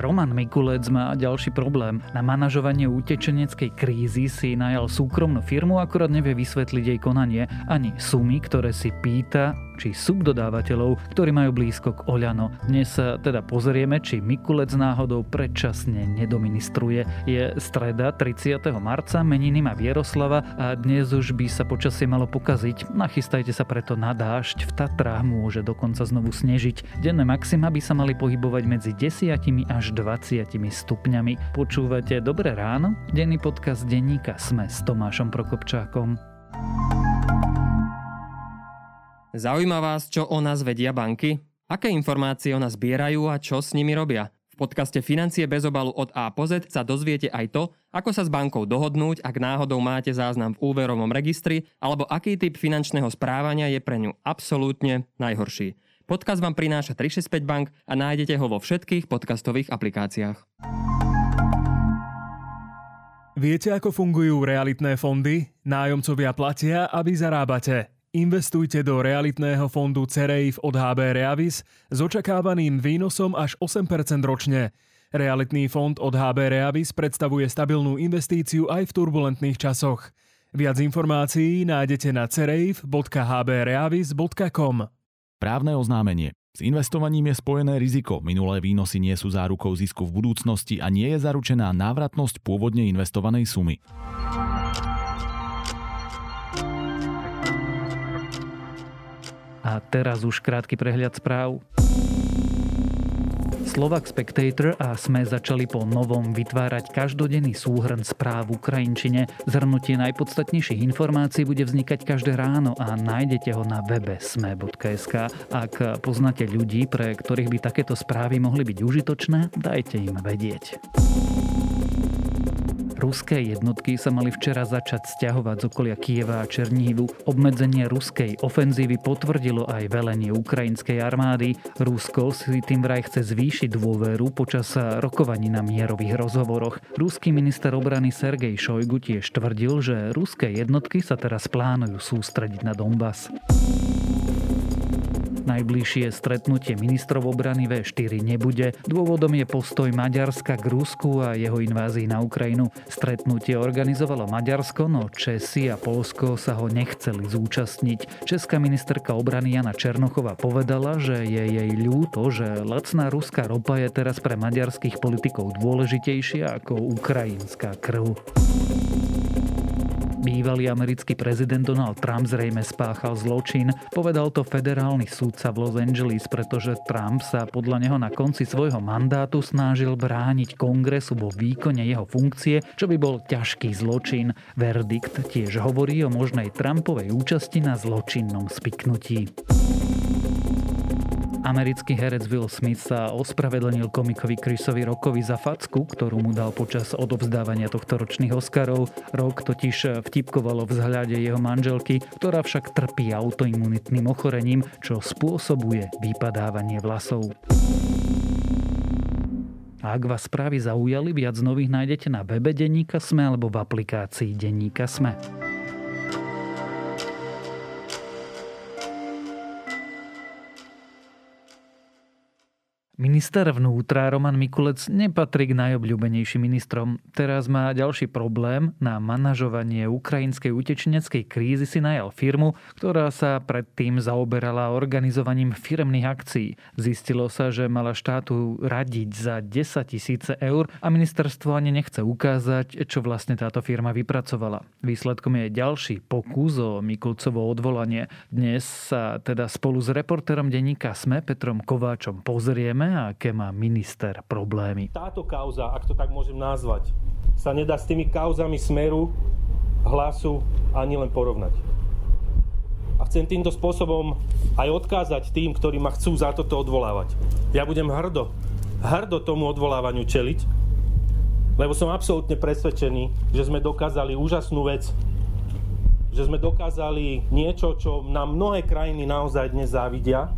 Roman Mikulec má ďalší problém. Na manažovanie utečeneckej krízy si najal súkromnú firmu, akorát nevie vysvetliť jej konanie ani sumy, ktoré si pýta či subdodávateľov, ktorí majú blízko k Oľano. Dnes sa teda pozrieme, či Mikulec náhodou predčasne nedoministruje. Je streda 30. marca, meniny má Vieroslava a dnes už by sa počasie malo pokaziť. Nachystajte sa preto na dážď, v Tatrách môže dokonca znovu snežiť. Denné maxima by sa mali pohybovať medzi 10 až 20 stupňami. Počúvate Dobré ráno? Denný podcast denníka Sme s Tomášom Prokopčákom. Zaujíma vás, čo o nás vedia banky? Aké informácie o nás zbierajú a čo s nimi robia? V podcaste Financie bez obalu od A po Z sa dozviete aj to, ako sa s bankou dohodnúť, ak náhodou máte záznam v úverovom registri, alebo aký typ finančného správania je pre ňu absolútne najhorší. Podcast vám prináša 365 Bank a nájdete ho vo všetkých podcastových aplikáciách. Viete, ako fungujú realitné fondy? Nájomcovia platia, aby zarábate. Investujte do realitného fondu CEREIF od HB Reavis s očakávaným výnosom až 8% ročne. Realitný fond od HB Reavis predstavuje stabilnú investíciu aj v turbulentných časoch. Viac informácií nájdete na cereif.hbreavis.com Právne oznámenie. S investovaním je spojené riziko. Minulé výnosy nie sú zárukou zisku v budúcnosti a nie je zaručená návratnosť pôvodne investovanej sumy. A teraz už krátky prehľad správ. Slovak Spectator a SME začali po novom vytvárať každodenný súhrn správ v Ukrajinčine. Zhrnutie najpodstatnejších informácií bude vznikať každé ráno a nájdete ho na webe sme.sk. Ak poznáte ľudí, pre ktorých by takéto správy mohli byť užitočné, dajte im vedieť. Ruské jednotky sa mali včera začať stiahovať z okolia Kieva a Černíhivu. Obmedzenie ruskej ofenzívy potvrdilo aj velenie ukrajinskej armády. Rusko si tým vraj chce zvýšiť dôveru počas rokovaní na mierových rozhovoroch. Ruský minister obrany Sergej Šojgu tiež tvrdil, že ruské jednotky sa teraz plánujú sústrediť na Donbass. Najbližšie stretnutie ministrov obrany V4 nebude. Dôvodom je postoj Maďarska k Rusku a jeho invázii na Ukrajinu. Stretnutie organizovalo Maďarsko, no Česi a Polsko sa ho nechceli zúčastniť. Česká ministerka obrany Jana Černochová povedala, že je jej ľúto, že lacná ruská ropa je teraz pre maďarských politikov dôležitejšia ako ukrajinská krv. Bývalý americký prezident Donald Trump zrejme spáchal zločin. Povedal to federálny súdca v Los Angeles, pretože Trump sa podľa neho na konci svojho mandátu snažil brániť kongresu vo výkone jeho funkcie, čo by bol ťažký zločin. Verdikt tiež hovorí o možnej Trumpovej účasti na zločinnom spiknutí. Americký herec Will Smith sa ospravedlnil komikovi Chrisovi Rockovi za facku, ktorú mu dal počas odovzdávania tohto ročných Oscarov. Rock totiž vtipkovalo v vzhľade jeho manželky, ktorá však trpí autoimunitným ochorením, čo spôsobuje vypadávanie vlasov. A ak vás správy zaujali, viac nových nájdete na webe Denníka Sme alebo v aplikácii Denníka Sme. Minister vnútra Roman Mikulec nepatrí k najobľúbenejším ministrom. Teraz má ďalší problém. Na manažovanie ukrajinskej utečeneckej krízy si najal firmu, ktorá sa predtým zaoberala organizovaním firmných akcií. Zistilo sa, že mala štátu radiť za 10 tisíce eur a ministerstvo ani nechce ukázať, čo vlastne táto firma vypracovala. Výsledkom je ďalší pokus o Mikulcovo odvolanie. Dnes sa teda spolu s reportérom denníka SME Petrom Kováčom pozrieme, aké má minister problémy. Táto kauza, ak to tak môžem nazvať, sa nedá s tými kauzami smeru, hlasu ani len porovnať. A chcem týmto spôsobom aj odkázať tým, ktorí ma chcú za toto odvolávať. Ja budem hrdo, hrdo tomu odvolávaniu čeliť, lebo som absolútne presvedčený, že sme dokázali úžasnú vec, že sme dokázali niečo, čo nám mnohé krajiny naozaj dnes závidia,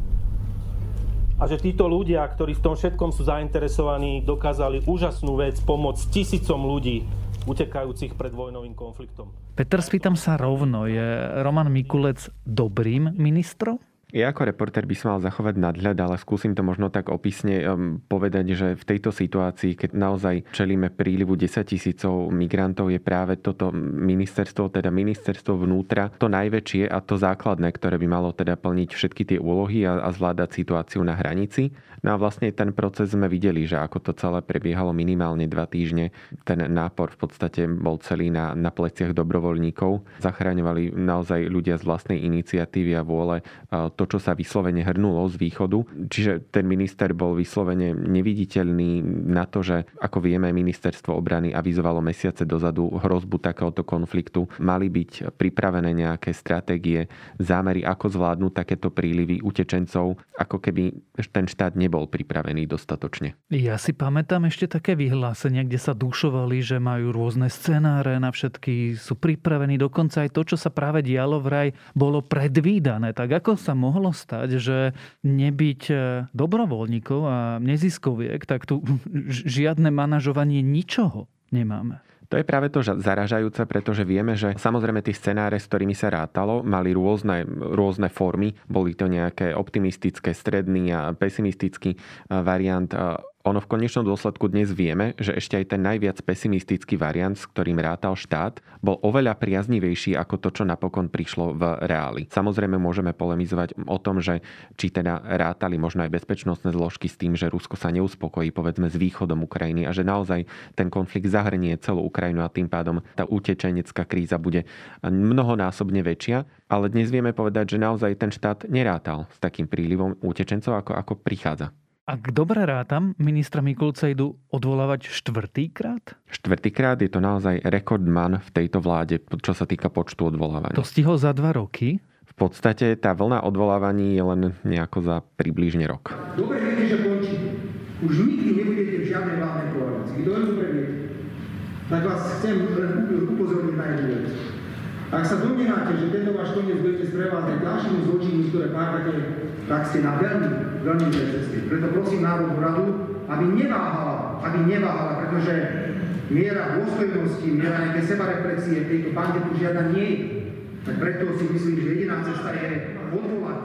a že títo ľudia, ktorí v tom všetkom sú zainteresovaní, dokázali úžasnú vec pomôcť tisícom ľudí utekajúcich pred vojnovým konfliktom. Peter, spýtam sa rovno, je Roman Mikulec dobrým ministrom? Ja ako reporter by som mal zachovať nadhľad, ale skúsim to možno tak opisne um, povedať, že v tejto situácii, keď naozaj čelíme prílivu 10 tisícov migrantov, je práve toto ministerstvo, teda ministerstvo vnútra, to najväčšie a to základné, ktoré by malo teda plniť všetky tie úlohy a, a zvládať situáciu na hranici. No a vlastne ten proces sme videli, že ako to celé prebiehalo minimálne dva týždne. Ten nápor v podstate bol celý na, na pleciach dobrovoľníkov. Zachraňovali naozaj ľudia z vlastnej iniciatívy a vôle to, čo sa vyslovene hrnulo z východu. Čiže ten minister bol vyslovene neviditeľný na to, že ako vieme, ministerstvo obrany avizovalo mesiace dozadu hrozbu takéhoto konfliktu. Mali byť pripravené nejaké stratégie, zámery, ako zvládnuť takéto prílivy utečencov, ako keby ten štát nebol pripravený dostatočne. Ja si pamätám ešte také vyhlásenia, kde sa dušovali, že majú rôzne scenáre na všetky, sú pripravení, dokonca aj to, čo sa práve dialo vraj, bolo predvídané. Tak ako sa mohlo stať, že nebyť e, dobrovoľníkov a neziskoviek, tak tu žiadne manažovanie ničoho nemáme. To je práve to zaražajúce, pretože vieme, že samozrejme tie scenáre, s ktorými sa rátalo, mali rôzne, rôzne formy. Boli to nejaké optimistické, stredný a pesimistický variant ono v konečnom dôsledku dnes vieme, že ešte aj ten najviac pesimistický variant, s ktorým rátal štát, bol oveľa priaznivejší ako to, čo napokon prišlo v reáli. Samozrejme môžeme polemizovať o tom, že či teda rátali možno aj bezpečnostné zložky s tým, že Rusko sa neuspokojí povedzme s východom Ukrajiny a že naozaj ten konflikt zahrnie celú Ukrajinu a tým pádom tá utečenecká kríza bude mnohonásobne väčšia. Ale dnes vieme povedať, že naozaj ten štát nerátal s takým prílivom utečencov, ako, ako prichádza. Ak dobre rátam, ministra Mikulca idú odvolávať štvrtýkrát? Štvrtýkrát je to naozaj rekordman v tejto vláde, čo sa týka počtu odvolávaní. To stihol za dva roky? V podstate tá vlna odvolávaní je len nejako za približne rok. Dobre viete, že končí. Už nikdy nebudete v žiadnej vládnej koalícii. Kto je dobre viete? Tak vás chcem upozorniť na jednu vec. Ak sa domnievate, že tento váš koniec budete sprevádzať ďalšími zločinmi, ktoré páchate, tak ste na veľmi, veľmi zlej ceste. Preto prosím Národnú radu, aby neváhala, aby neváhala, pretože miera dôstojnosti, miera nejaké sebareflexie tejto bande tu žiadna nie je. Tak preto si myslím, že jediná cesta je odvolať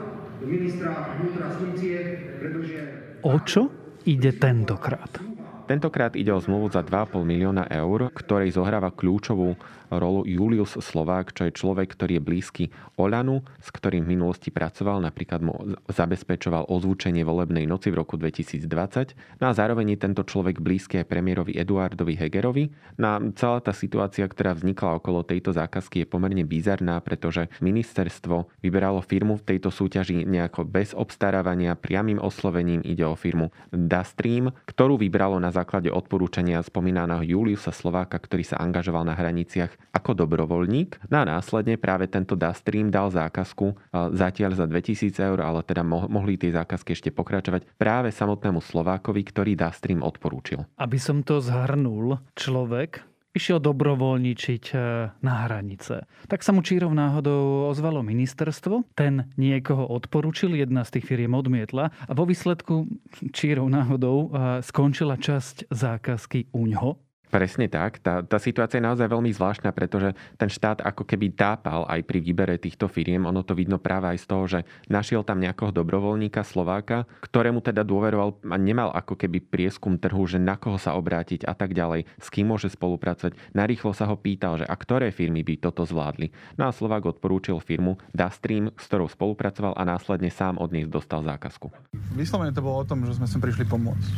ministra vnútra z funkcie, pretože... O čo ide tentokrát? Tentokrát ide o zmluvu za 2,5 milióna eur, ktorej zohráva kľúčovú rolu Julius Slovák, čo je človek, ktorý je blízky Olanu, s ktorým v minulosti pracoval, napríklad mu zabezpečoval ozvučenie volebnej noci v roku 2020. No a zároveň je tento človek blízky aj premiérovi Eduardovi Hegerovi. No a celá tá situácia, ktorá vznikla okolo tejto zákazky je pomerne bizarná, pretože ministerstvo vyberalo firmu v tejto súťaži nejako bez obstarávania, priamým oslovením ide o firmu Dastream, ktorú vybralo na základe odporúčania spomínaného Juliusa Slováka, ktorý sa angažoval na hraniciach ako dobrovoľník. No a následne práve tento Dastream dal zákazku zatiaľ za 2000 eur, ale teda mohli tie zákazky ešte pokračovať práve samotnému Slovákovi, ktorý Dastream odporúčil. Aby som to zhrnul, človek, išiel dobrovoľničiť e, na hranice. Tak sa mu čírov náhodou ozvalo ministerstvo, ten niekoho odporúčil, jedna z tých firiem odmietla a vo výsledku čírov náhodou e, skončila časť zákazky u ňoho Presne tak. Tá, tá situácia je naozaj veľmi zvláštna, pretože ten štát ako keby tápal aj pri výbere týchto firiem. Ono to vidno práve aj z toho, že našiel tam nejakého dobrovoľníka Slováka, ktorému teda dôveroval a nemal ako keby prieskum trhu, že na koho sa obrátiť a tak ďalej, s kým môže spolupracovať. Narýchlo sa ho pýtal, že a ktoré firmy by toto zvládli. No a Slovák odporúčil firmu Dastream, s ktorou spolupracoval a následne sám od nich dostal zákazku. Vyslovene to bolo o tom, že sme sem prišli pomôcť.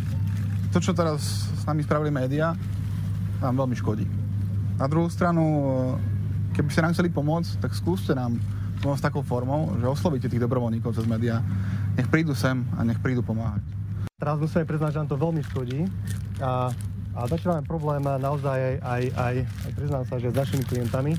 To, čo teraz s nami spravili médiá, nám veľmi škodí. Na druhú stranu, eh, keby ste nám chceli pomôcť, tak skúste nám pomôcť takou formou, že oslovíte tých dobrovoľníkov cez médiá. Nech prídu sem a nech prídu pomáhať. Teraz musíme priznať, že nám to veľmi škodí a, a začíname problém naozaj aj, aj, aj, aj priznám sa, že s našimi klientami.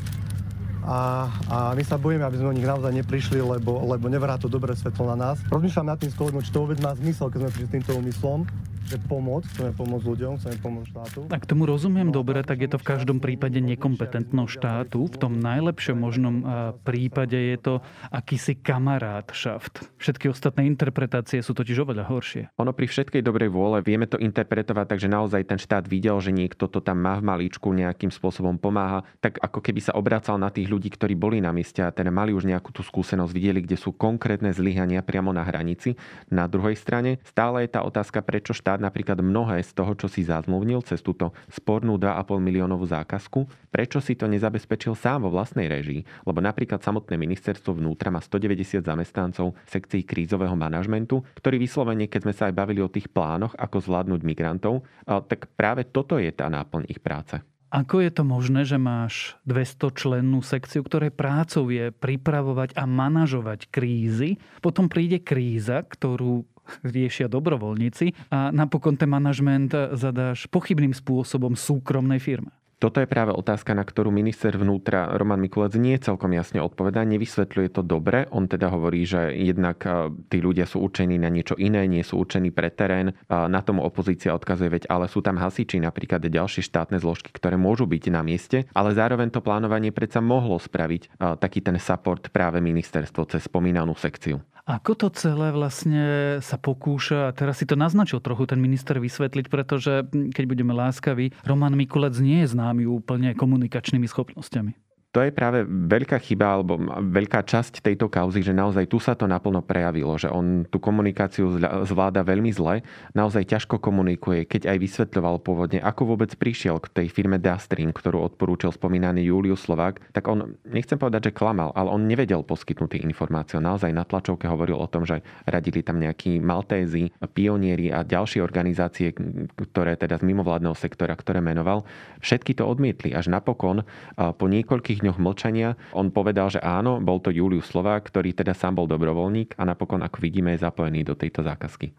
A, a my sa bojíme, aby sme o nich naozaj neprišli, lebo, lebo nevrá to dobré svetlo na nás. Rozmýšľam nad tým s kolegom, či to vôbec má zmysel, keď sme prišli s týmto úmyslom že pomoc, chceme pomôcť ľuďom, chceme pomôcť štátu. Ak tomu rozumiem dobre, tak je to v každom prípade nekompetentnosť štátu. V tom najlepšom možnom prípade je to akýsi kamarát šaft. Všetky ostatné interpretácie sú totiž oveľa horšie. Ono pri všetkej dobrej vôle vieme to interpretovať tak, že naozaj ten štát videl, že niekto to tam má v malíčku, nejakým spôsobom pomáha, tak ako keby sa obracal na tých ľudí, ktorí boli na mieste a teda mali už nejakú tú skúsenosť, videli, kde sú konkrétne zlyhania priamo na hranici. Na druhej strane stále je tá otázka, prečo štát napríklad mnohé z toho, čo si zazmluvnil cez túto spornú 2,5 miliónovú zákazku, prečo si to nezabezpečil sám vo vlastnej režii? Lebo napríklad samotné ministerstvo vnútra má 190 zamestnancov sekcií krízového manažmentu, ktorí vyslovene, keď sme sa aj bavili o tých plánoch, ako zvládnuť migrantov, tak práve toto je tá náplň ich práce. Ako je to možné, že máš 200 člennú sekciu, ktorej prácou je pripravovať a manažovať krízy, potom príde kríza, ktorú riešia dobrovoľníci a napokon ten manažment zadáš pochybným spôsobom súkromnej firme. Toto je práve otázka, na ktorú minister vnútra Roman Mikulec nie celkom jasne odpovedá, nevysvetľuje to dobre. On teda hovorí, že jednak tí ľudia sú určení na niečo iné, nie sú určení pre terén. Na tomu opozícia odkazuje, veď ale sú tam hasiči, napríklad ďalšie štátne zložky, ktoré môžu byť na mieste, ale zároveň to plánovanie predsa mohlo spraviť taký ten support práve ministerstvo cez spomínanú sekciu. Ako to celé vlastne sa pokúša, a teraz si to naznačil trochu ten minister vysvetliť, pretože keď budeme láskaví, Roman Mikulec nie je známy úplne komunikačnými schopnosťami to je práve veľká chyba alebo veľká časť tejto kauzy, že naozaj tu sa to naplno prejavilo, že on tú komunikáciu zvláda veľmi zle, naozaj ťažko komunikuje, keď aj vysvetľoval pôvodne, ako vôbec prišiel k tej firme Dastream, ktorú odporúčil spomínaný Julius Slovák, tak on, nechcem povedať, že klamal, ale on nevedel poskytnúť tie. Naozaj na tlačovke hovoril o tom, že radili tam nejakí Maltézy, pionieri a ďalšie organizácie, ktoré teda z mimovládneho sektora, ktoré menoval, všetky to odmietli. Až napokon po niekoľkých dňoch mlčania. On povedal, že áno, bol to Julius Slovák, ktorý teda sám bol dobrovoľník a napokon, ako vidíme, je zapojený do tejto zákazky.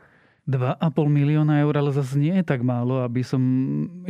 2,5 milióna eur, ale zase nie je tak málo, aby som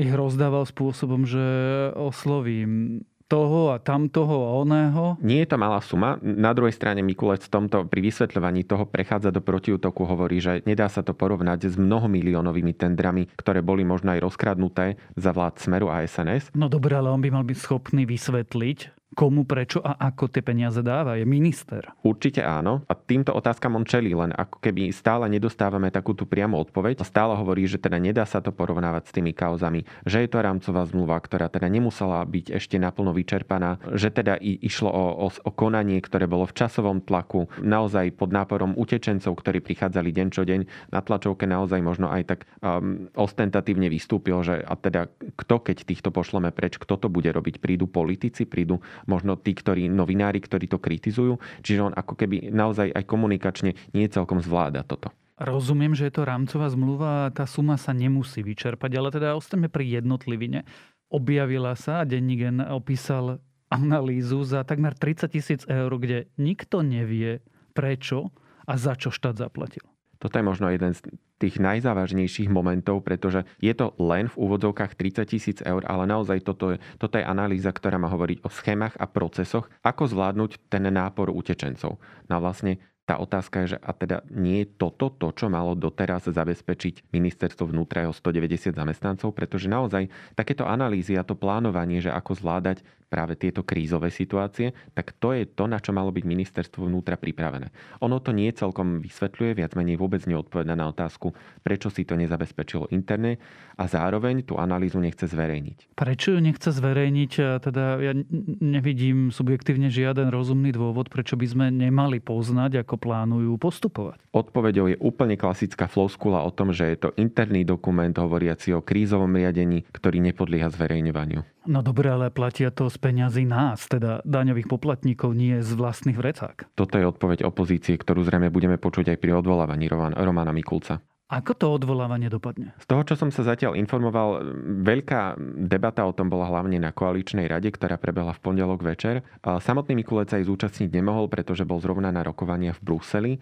ich rozdával spôsobom, že oslovím toho a tamtoho a oného. Nie je to malá suma. Na druhej strane Mikulec v tomto pri vysvetľovaní toho prechádza do protiútoku, hovorí, že nedá sa to porovnať s mnohomiliónovými tendrami, ktoré boli možno aj rozkradnuté za vlád Smeru a SNS. No dobre, ale on by mal byť schopný vysvetliť, komu, prečo a ako tie peniaze dáva. Je minister. Určite áno. A týmto otázkam on čelí, len ako keby stále nedostávame takú tú priamu odpoveď. Stále hovorí, že teda nedá sa to porovnávať s tými kauzami, že je to rámcová zmluva, ktorá teda nemusela byť ešte naplno vyčerpaná, že teda i išlo o, o, o konanie, ktoré bolo v časovom tlaku, naozaj pod náporom utečencov, ktorí prichádzali deň čo deň. Na tlačovke naozaj možno aj tak um, ostentatívne vystúpil, že a teda kto, keď týchto pošleme preč, kto to bude robiť? Prídu politici, prídu možno tí, ktorí, novinári, ktorí to kritizujú. Čiže on ako keby naozaj aj komunikačne nie celkom zvláda toto. Rozumiem, že je to rámcová zmluva a tá suma sa nemusí vyčerpať, ale teda ostaňme pri jednotlivine. Objavila sa a Dennigen opísal analýzu za takmer 30 tisíc eur, kde nikto nevie prečo a za čo štát zaplatil. Toto je možno jeden z tých najzávažnejších momentov, pretože je to len v úvodzovkách 30 tisíc eur, ale naozaj toto je, toto je analýza, ktorá má hovoriť o schémach a procesoch, ako zvládnuť ten nápor utečencov. No vlastne tá otázka je, že a teda nie je toto to, čo malo doteraz zabezpečiť ministerstvo vnútra jeho 190 zamestnancov, pretože naozaj takéto analýzy a to plánovanie, že ako zvládať práve tieto krízové situácie, tak to je to, na čo malo byť ministerstvo vnútra pripravené. Ono to nie celkom vysvetľuje, viac menej vôbec neodpoveda na otázku, prečo si to nezabezpečilo interne a zároveň tú analýzu nechce zverejniť. Prečo ju nechce zverejniť? Teda ja nevidím subjektívne žiaden rozumný dôvod, prečo by sme nemali poznať, ako plánujú postupovať. Odpovedou je úplne klasická floskula o tom, že je to interný dokument hovoriaci o krízovom riadení, ktorý nepodlieha zverejňovaniu. No dobre, ale platia to z peňazí nás, teda daňových poplatníkov, nie z vlastných vrecák. Toto je odpoveď opozície, ktorú zrejme budeme počuť aj pri odvolávaní Romana Mikulca. Ako to odvolávanie dopadne? Z toho, čo som sa zatiaľ informoval, veľká debata o tom bola hlavne na koaličnej rade, ktorá prebehla v pondelok večer. Samotný Mikulec aj zúčastniť nemohol, pretože bol zrovna na rokovania v Bruseli.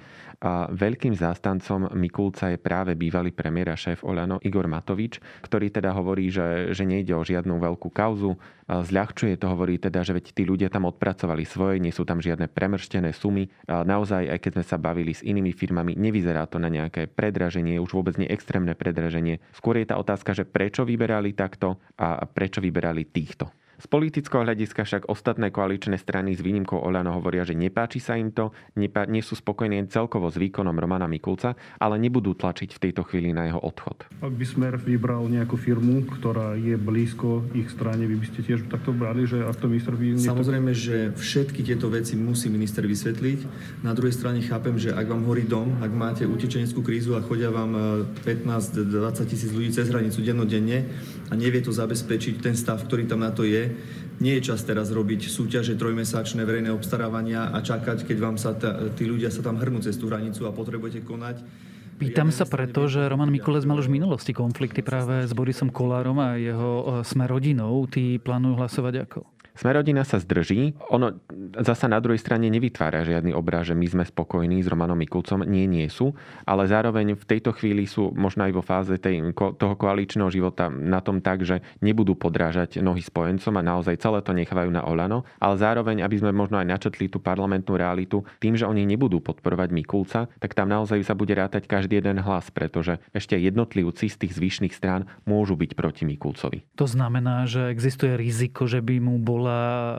Veľkým zástancom Mikulca je práve bývalý premiér a šéf Oľano Igor Matovič, ktorý teda hovorí, že, že nejde o žiadnu veľkú kauzu. Zľahčuje to, hovorí teda, že veď tí ľudia tam odpracovali svoje, nie sú tam žiadne premrštené sumy. Naozaj, aj keď sme sa bavili s inými firmami, nevyzerá to na nejaké predraženie už vôbec nie extrémne predraženie. Skôr je tá otázka, že prečo vyberali takto a prečo vyberali týchto. Z politického hľadiska však ostatné koaličné strany s výnimkou Oľano hovoria, že nepáči sa im to, nepá- nie sú spokojní celkovo s výkonom Romana Mikulca, ale nebudú tlačiť v tejto chvíli na jeho odchod. Ak by Smer vybral nejakú firmu, ktorá je blízko ich strane, vy by ste tiež takto brali, že ak to minister by... Niekto... Samozrejme, že všetky tieto veci musí minister vysvetliť. Na druhej strane chápem, že ak vám horí dom, ak máte utečeneckú krízu a chodia vám 15-20 e, tisíc ľudí cez hranicu dennodenne a nevie to zabezpečiť ten stav, ktorý tam na to je, nie je čas teraz robiť súťaže trojmesačné verejné obstarávania a čakať, keď vám sa ta, tí ľudia sa tam hrnú cez tú hranicu a potrebujete konať. Pýtam sa preto, že Roman Mikulec mal už v minulosti konflikty práve s Borisom Kolárom a jeho e, sme rodinou. Tí plánujú hlasovať ako? Smerodina sa zdrží. Ono zasa na druhej strane nevytvára žiadny obraz, že my sme spokojní s Romanom Mikulcom. Nie, nie sú. Ale zároveň v tejto chvíli sú možno aj vo fáze tej, toho koaličného života na tom tak, že nebudú podrážať nohy spojencom a naozaj celé to nechávajú na Olano. Ale zároveň, aby sme možno aj načetli tú parlamentnú realitu, tým, že oni nebudú podporovať Mikulca, tak tam naozaj sa bude rátať každý jeden hlas, pretože ešte jednotlivci z tých zvyšných strán môžu byť proti Mikulcovi. To znamená, že existuje riziko, že by mu bola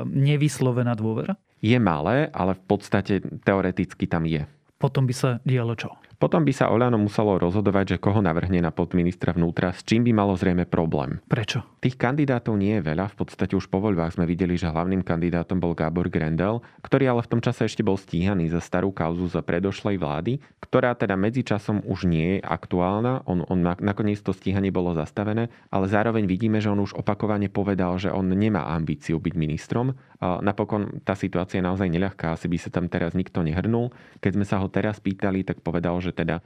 nevyslovená dôvera? Je malé, ale v podstate teoreticky tam je. Potom by sa dialo čo? Potom by sa Oľano muselo rozhodovať, že koho navrhne na podministra vnútra, s čím by malo zrejme problém. Prečo? Tých kandidátov nie je veľa, v podstate už po voľbách sme videli, že hlavným kandidátom bol Gábor Grendel, ktorý ale v tom čase ešte bol stíhaný za starú kauzu za predošlej vlády, ktorá teda medzičasom už nie je aktuálna, on, on nakoniec to stíhanie bolo zastavené, ale zároveň vidíme, že on už opakovane povedal, že on nemá ambíciu byť ministrom. Napokon tá situácia je naozaj neľahká, asi by sa tam teraz nikto nehrnul. Keď sme sa ho teraz pýtali, tak povedal, že že teda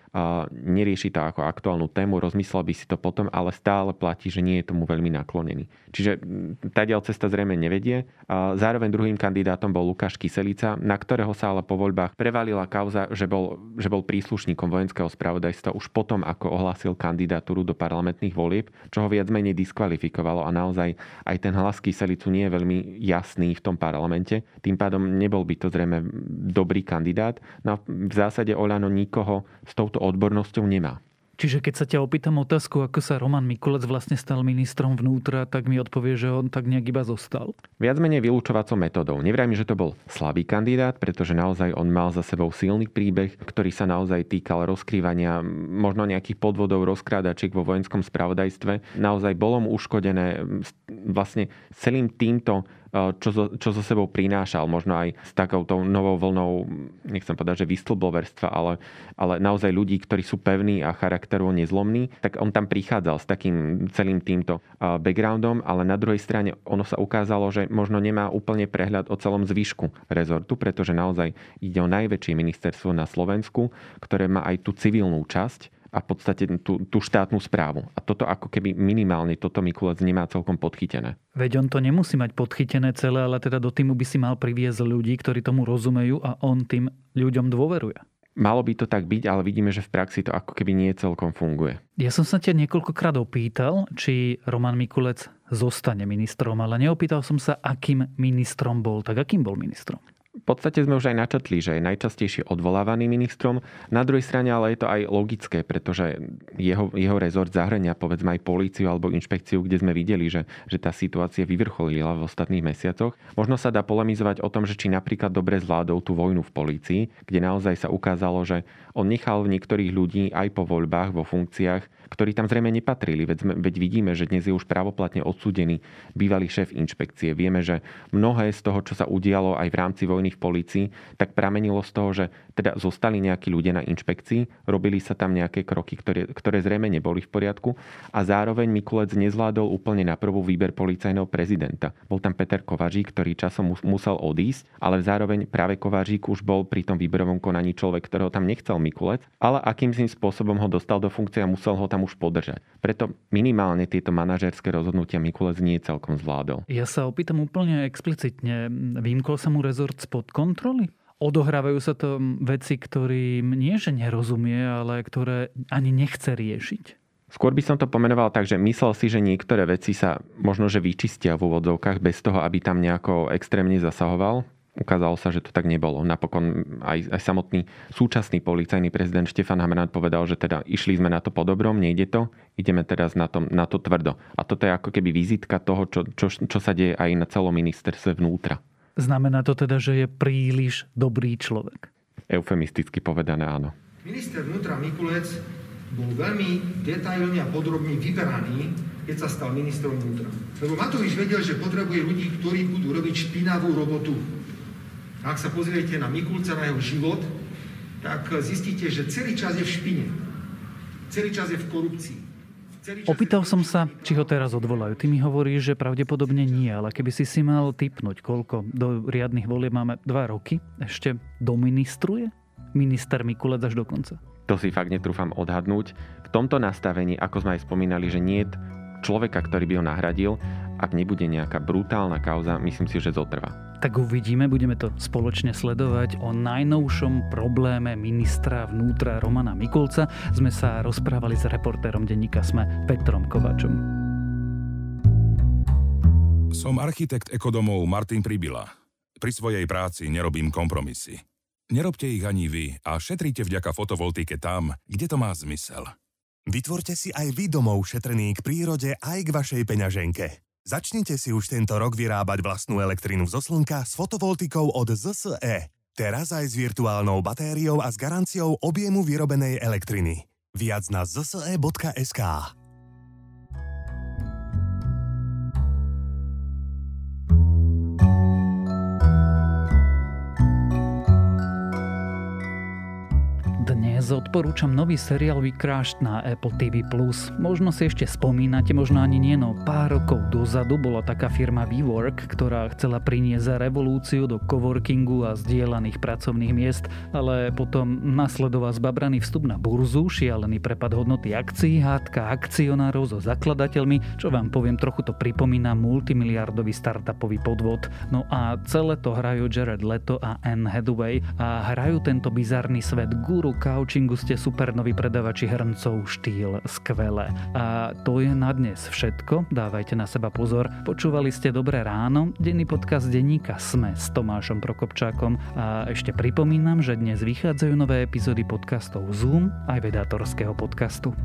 nerieši to ako aktuálnu tému, rozmyslel by si to potom, ale stále platí, že nie je tomu veľmi naklonený. Čiže tá cesta zrejme nevedie. Zároveň druhým kandidátom bol Lukáš Kyselica, na ktorého sa ale po voľbách prevalila kauza, že bol, že bol príslušníkom vojenského spravodajstva už potom, ako ohlásil kandidatúru do parlamentných volieb, čo ho viac menej diskvalifikovalo a naozaj aj ten hlas Kyselicu nie je veľmi jasný v tom parlamente. Tým pádom nebol by to zrejme dobrý kandidát. No v zásade Oľano nikoho s touto odbornosťou nemá. Čiže keď sa ťa opýtam otázku, ako sa Roman Mikulec vlastne stal ministrom vnútra, tak mi odpovie, že on tak nejak iba zostal? Viac menej vylúčovacou metodou. Nevrajme, že to bol slabý kandidát, pretože naozaj on mal za sebou silný príbeh, ktorý sa naozaj týkal rozkrývania možno nejakých podvodov, rozkrádačiek vo vojenskom spravodajstve. Naozaj bolo mu uškodené vlastne celým týmto čo, zo, čo so sebou prinášal, možno aj s takouto novou vlnou, nechcem povedať, že vystlbloverstva, ale, ale naozaj ľudí, ktorí sú pevní a charakterovo nezlomní, tak on tam prichádzal s takým celým týmto backgroundom, ale na druhej strane ono sa ukázalo, že možno nemá úplne prehľad o celom zvyšku rezortu, pretože naozaj ide o najväčšie ministerstvo na Slovensku, ktoré má aj tú civilnú časť a v podstate tú, tú štátnu správu. A toto ako keby minimálne toto Mikulec nemá celkom podchytené. Veď on to nemusí mať podchytené celé, ale teda do týmu by si mal priviesť ľudí, ktorí tomu rozumejú a on tým ľuďom dôveruje. Malo by to tak byť, ale vidíme, že v praxi to ako keby nie celkom funguje. Ja som sa ťa niekoľkokrát opýtal, či Roman Mikulec zostane ministrom, ale neopýtal som sa, akým ministrom bol. Tak akým bol ministrom? V podstate sme už aj načetli, že je najčastejšie odvolávaný ministrom. Na druhej strane ale je to aj logické, pretože jeho, jeho rezort zahrania povedzme aj políciu alebo inšpekciu, kde sme videli, že, že tá situácia vyvrcholila v ostatných mesiacoch. Možno sa dá polemizovať o tom, že či napríklad dobre zvládol tú vojnu v polícii, kde naozaj sa ukázalo, že on nechal niektorých ľudí aj po voľbách vo funkciách ktorí tam zrejme nepatrili. Veď, veď vidíme, že dnes je už pravoplatne odsúdený bývalý šéf inšpekcie. Vieme, že mnohé z toho, čo sa udialo aj v rámci vojny v polícii, tak pramenilo z toho, že teda zostali nejakí ľudia na inšpekcii, robili sa tam nejaké kroky, ktoré, ktoré zrejme neboli v poriadku a zároveň Mikulec nezvládol úplne na prvú výber policajného prezidenta. Bol tam Peter Kovažík, ktorý časom musel odísť, ale zároveň práve Kovažík už bol pri tom výberovom konaní človek, ktorého tam nechcel Mikulec, ale akým spôsobom ho dostal do funkcie a musel ho tam už podržať. Preto minimálne tieto manažerské rozhodnutia Mikulec nie celkom zvládol. Ja sa opýtam úplne explicitne. Vymkol sa mu rezort spod kontroly? Odohrávajú sa to veci, ktorým nie že nerozumie, ale ktoré ani nechce riešiť? Skôr by som to pomenoval tak, že myslel si, že niektoré veci sa možno že vyčistia v úvodzovkách bez toho, aby tam nejako extrémne zasahoval Ukázalo sa, že to tak nebolo. Napokon aj, aj samotný súčasný policajný prezident Štefan Hamrán povedal, že teda išli sme na to po dobrom, nejde to, ideme teraz na to, na to tvrdo. A toto je ako keby vizitka toho, čo, čo, čo sa deje aj na celom ministerstve vnútra. Znamená to teda, že je príliš dobrý človek? Eufemisticky povedané áno. Minister vnútra Mikulec bol veľmi detailne a podrobne vyberaný, keď sa stal ministrom vnútra. Lebo Matovič vedel, že potrebuje ľudí, ktorí budú robiť špinavú robotu. Ak sa pozriete na Mikulca, na jeho život, tak zistíte, že celý čas je v špine. Celý čas je v korupcii. Opýtal som sa, či ho teraz odvolajú. Ty mi hovoríš, že pravdepodobne nie, ale keby si si mal typnúť, koľko do riadnych volieb máme dva roky, ešte doministruje minister Mikulec až do konca? To si fakt netrúfam odhadnúť. V tomto nastavení, ako sme aj spomínali, že nie človeka, ktorý by ho nahradil, ak nebude nejaká brutálna kauza, myslím si, že zotrvá. Tak uvidíme, budeme to spoločne sledovať. O najnovšom probléme ministra vnútra Romana Mikulca sme sa rozprávali s reportérom denníka Sme Petrom Kovačom. Som architekt ekodomov Martin Pribila. Pri svojej práci nerobím kompromisy. Nerobte ich ani vy a šetrite vďaka fotovoltike tam, kde to má zmysel. Vytvorte si aj vy domov šetrný k prírode aj k vašej peňaženke. Začnite si už tento rok vyrábať vlastnú elektrínu zo slnka s fotovoltikou od ZSE. Teraz aj s virtuálnou batériou a s garanciou objemu vyrobenej elektriny. Viac na zse.sk. Dnes odporúčam nový seriál Vycrashed na Apple TV+. Možno si ešte spomínate, možno ani nie, no pár rokov dozadu bola taká firma WeWork, ktorá chcela priniesť revolúciu do coworkingu a zdieľaných pracovných miest, ale potom nasledoval zbabraný vstup na burzu, šialený prepad hodnoty akcií, hádka akcionárov so zakladateľmi, čo vám poviem, trochu to pripomína multimiliardový startupový podvod. No a celé to hrajú Jared Leto a Anne Hathaway a hrajú tento bizarný svet guru coachingu ste supernoví predavači hrncov štýl skvelé. A to je na dnes všetko. Dávajte na seba pozor. Počúvali ste Dobré ráno, denný podcast denníka Sme s Tomášom Prokopčákom a ešte pripomínam, že dnes vychádzajú nové epizódy podcastov Zoom aj vedátorského podcastu.